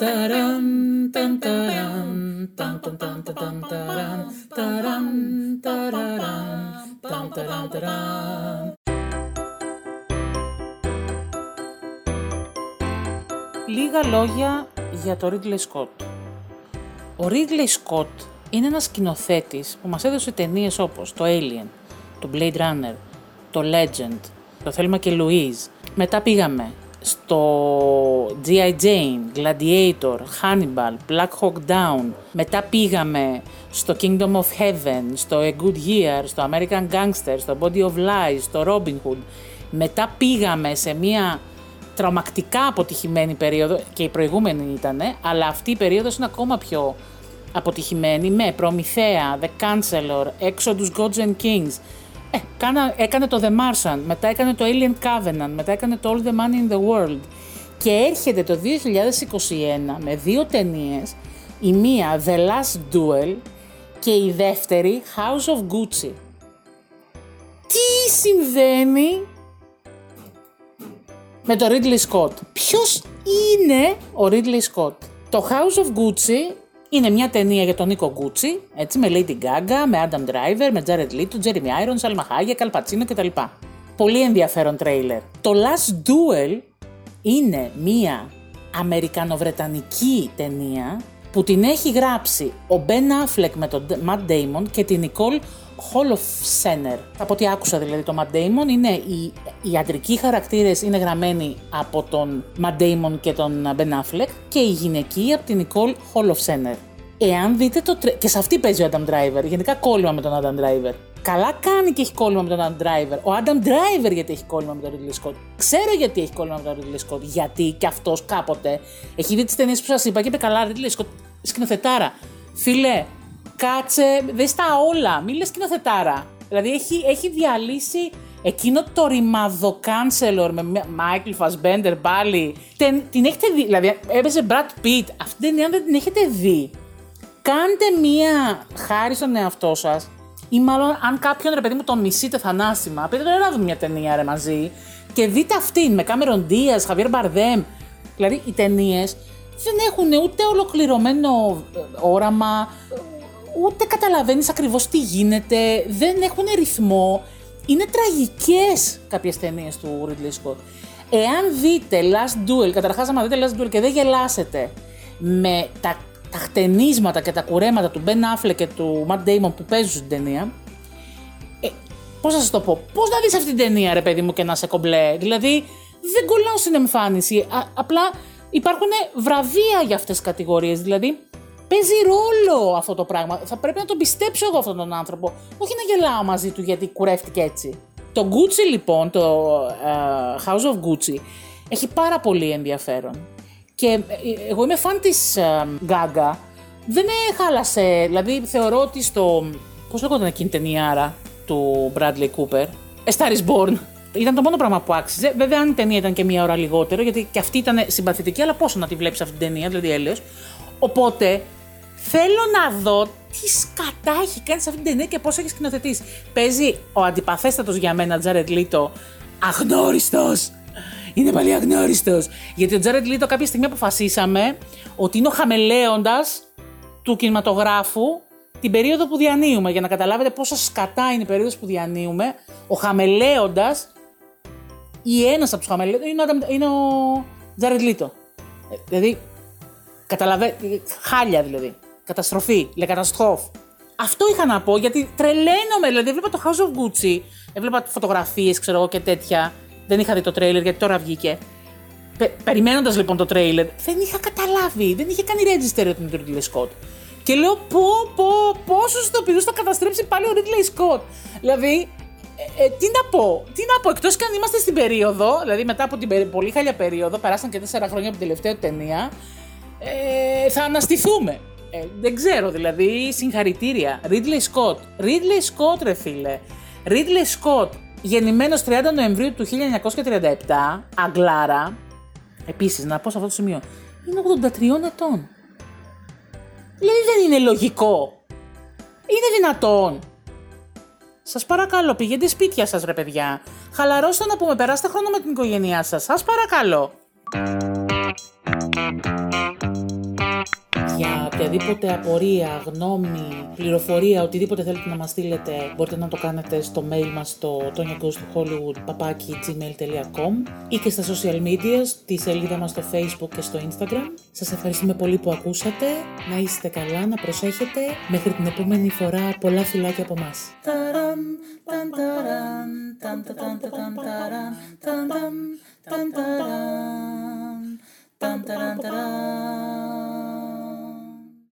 Ταραν, ταν, ταραν, ταν, ταν, ταν, ταν, ταν, ταραν, ταραν, ταραραν, ταν, ταραν, ταραν. Λίγα λόγια για το Ridley Scott. Ο Ridley Scott είναι ένας σκηνοθέτης που μας έδωσε ταινίες όπως το Alien, το Blade Runner, το Legend, το Θέλμα και Louise. Μετά πήγαμε στο G.I. Jane, Gladiator, Hannibal, Black Hawk Down. Μετά πήγαμε στο Kingdom of Heaven, στο A Good Year, στο American Gangster, στο Body of Lies, στο Robin Hood. Μετά πήγαμε σε μια τρομακτικά αποτυχημένη περίοδο και η προηγούμενη ήταν, αλλά αυτή η περίοδος είναι ακόμα πιο αποτυχημένη με Προμηθέα, The Counselor, Exodus Gods and Kings, ε, κάνα, έκανε το The Martian, μετά έκανε το Alien Covenant, μετά έκανε το All the Money in the World και έρχεται το 2021 με δύο ταινίε, η μία The Last Duel και η δεύτερη House of Gucci. Τι συμβαίνει με το Ridley Scott. Ποιος είναι ο Ridley Scott. Το House of Gucci είναι μια ταινία για τον Νίκο Γκούτσι, έτσι, με Lady Gaga, με Adam Driver, με Jared Leto, Jeremy Irons, Alma Hayek, Al Pacino κτλ. Πολύ ενδιαφέρον τρέιλερ. Το Last Duel είναι μια αμερικανοβρετανική ταινία που την έχει γράψει ο Ben Affleck με τον Matt Damon και την Nicole Holofcener. Από ό,τι άκουσα δηλαδή το Matt Damon είναι οι, οι αντρικοί χαρακτήρες είναι γραμμένοι από τον Matt Damon και τον Ben Affleck και η γυναική από την Nicole Holofcener. Εάν δείτε το τρε... και σε αυτή παίζει ο Adam Driver, γενικά κόλλημα με τον Adam Driver. Καλά κάνει και έχει κόλλημα με τον Adam Driver. Ο Adam Driver γιατί έχει κόλλημα με τον Ridley Scott. Ξέρω γιατί έχει κόλλημα με τον Ridley Scott. Γιατί και αυτός κάποτε έχει δει τις ταινίες που σας είπα και είπε καλά, Ridley Scott σκηνοθετάρα. Φιλέ, κάτσε, δες στα όλα, μη λες σκηνοθετάρα. Δηλαδή έχει, έχει διαλύσει εκείνο το ρημαδο κάνσελορ με Μάικλ Φασμπέντερ πάλι. Την, την έχετε δει, δηλαδή έπαιζε Brad Pitt, αυτή την ταινία δεν την έχετε δει; Κάντε μία χάρη στον εαυτό σας, ή μάλλον αν κάποιον ρε παιδί μου τον μισείτε θανάσιμα, πείτε τώρα να δούμε μια ταινία ρε μαζί και δείτε αυτήν με Κάμερον Δίας, Χαβιέρ Μπαρδέμ. Δηλαδή οι ταινίες δεν έχουν ούτε ολοκληρωμένο ε, όραμα, ούτε καταλαβαίνεις ακριβώς τι γίνεται, δεν έχουν ρυθμό. Είναι τραγικές κάποιες ταινίες του Ridley Scott. Εάν δείτε Last Duel, καταρχάς άμα δείτε Last Duel και δεν γελάσετε με τα, τα χτενίσματα και τα κουρέματα του Ben Affleck και του Matt Damon που παίζουν στην ταινία, ε, πώς θα σας το πω, πώς να δεις αυτή την ταινία ρε παιδί μου και να σε κομπλέ, δηλαδή δεν κολλάω στην εμφάνιση, απλά υπάρχουν βραβεία για αυτές τις κατηγορίες, δηλαδή Παίζει ρόλο αυτό το πράγμα. Θα πρέπει να τον πιστέψω εγώ αυτόν τον άνθρωπο. Όχι να γελάω μαζί του γιατί κουρεύτηκε έτσι. Το Gucci λοιπόν, το uh, House of Gucci, έχει πάρα πολύ ενδιαφέρον. Και ε, εγώ είμαι φαν της uh, Gaga. Δεν χάλασε, δηλαδή θεωρώ ότι στο... Πώς λέγονταν εκείνη την ταινιάρα του Bradley Cooper, A Star is Born, ήταν το μόνο πράγμα που άξιζε. Βέβαια, αν η ταινία ήταν και μία ώρα λιγότερο, γιατί και αυτή ήταν συμπαθητική, αλλά πόσο να τη βλέπεις αυτή την ταινία, δηλαδή έλεος. Οπότε Θέλω να δω τι σκατά έχει κάνει σε αυτή την ταινία και πώς έχει σκηνοθετήσει. Παίζει ο αντιπαθέστατος για μένα Τζάρετ Λίτο αγνώριστος. Είναι πολύ αγνώριστος. Γιατί ο Τζάρετ Λίτο κάποια στιγμή αποφασίσαμε ότι είναι ο χαμελέοντας του κινηματογράφου την περίοδο που διανύουμε. Για να καταλάβετε πόσο σκατά είναι η περίοδος που διανύουμε, ο χαμελέοντας ή ένας από τους χαμελέοντες είναι, είναι ο Τζάρετ Λίτο. Ε, δηλαδή, καταλαβαίνετε, χάλια δηλαδή. Καταστροφή, le καταστροφ. Αυτό είχα να πω γιατί τρελαίνομαι. Δηλαδή, έβλεπα το House of Gucci, έβλεπα φωτογραφίες, ξέρω εγώ και τέτοια. Δεν είχα δει το τρέιλερ γιατί τώρα βγήκε. Πε, Περιμένοντας λοιπόν το τρέιλερ, δεν είχα καταλάβει, δεν είχε κάνει register ότι είναι το Ridley Scott. Και λέω πω, πω, πόσους ηθοποιούς θα καταστρέψει πάλι ο Ridley Scott. Δηλαδή, ε, ε, τι να πω, τι να πω, εκτός και αν είμαστε στην περίοδο, δηλαδή μετά από την πολύ χαλιά περίοδο, περάσαν και τέσσερα χρόνια από την τελευταία ταινία, ε, θα αναστηθούμε. Ε, δεν ξέρω δηλαδή, συγχαρητήρια. Ridley Scott. Ridley Scott, ρε φίλε. Ridley Scott, γεννημένος 30 Νοεμβρίου του 1937, Αγγλάρα. Επίσης, να πω σε αυτό το σημείο, είναι 83 ετών. Δηλαδή δεν είναι λογικό. Είναι δυνατόν. Σας παρακαλώ, πηγαίνετε σπίτια σας, ρε παιδιά. Χαλαρώστε να πούμε, περάστε χρόνο με την οικογένειά σας. Σας παρακαλώ. Οτιδήποτε απορία, γνώμη, πληροφορία, οτιδήποτε θέλετε να μας στείλετε, μπορείτε να το κάνετε στο mail μας στο tonyaghosthollywood.gmail.com ή και στα social media, στη σελίδα μας στο facebook και στο instagram. Σας ευχαριστούμε πολύ που ακούσατε, να είστε καλά, να προσέχετε. Μέχρι την επόμενη φορά, πολλά φιλάκια από μας. Dun, dun, dun, dun.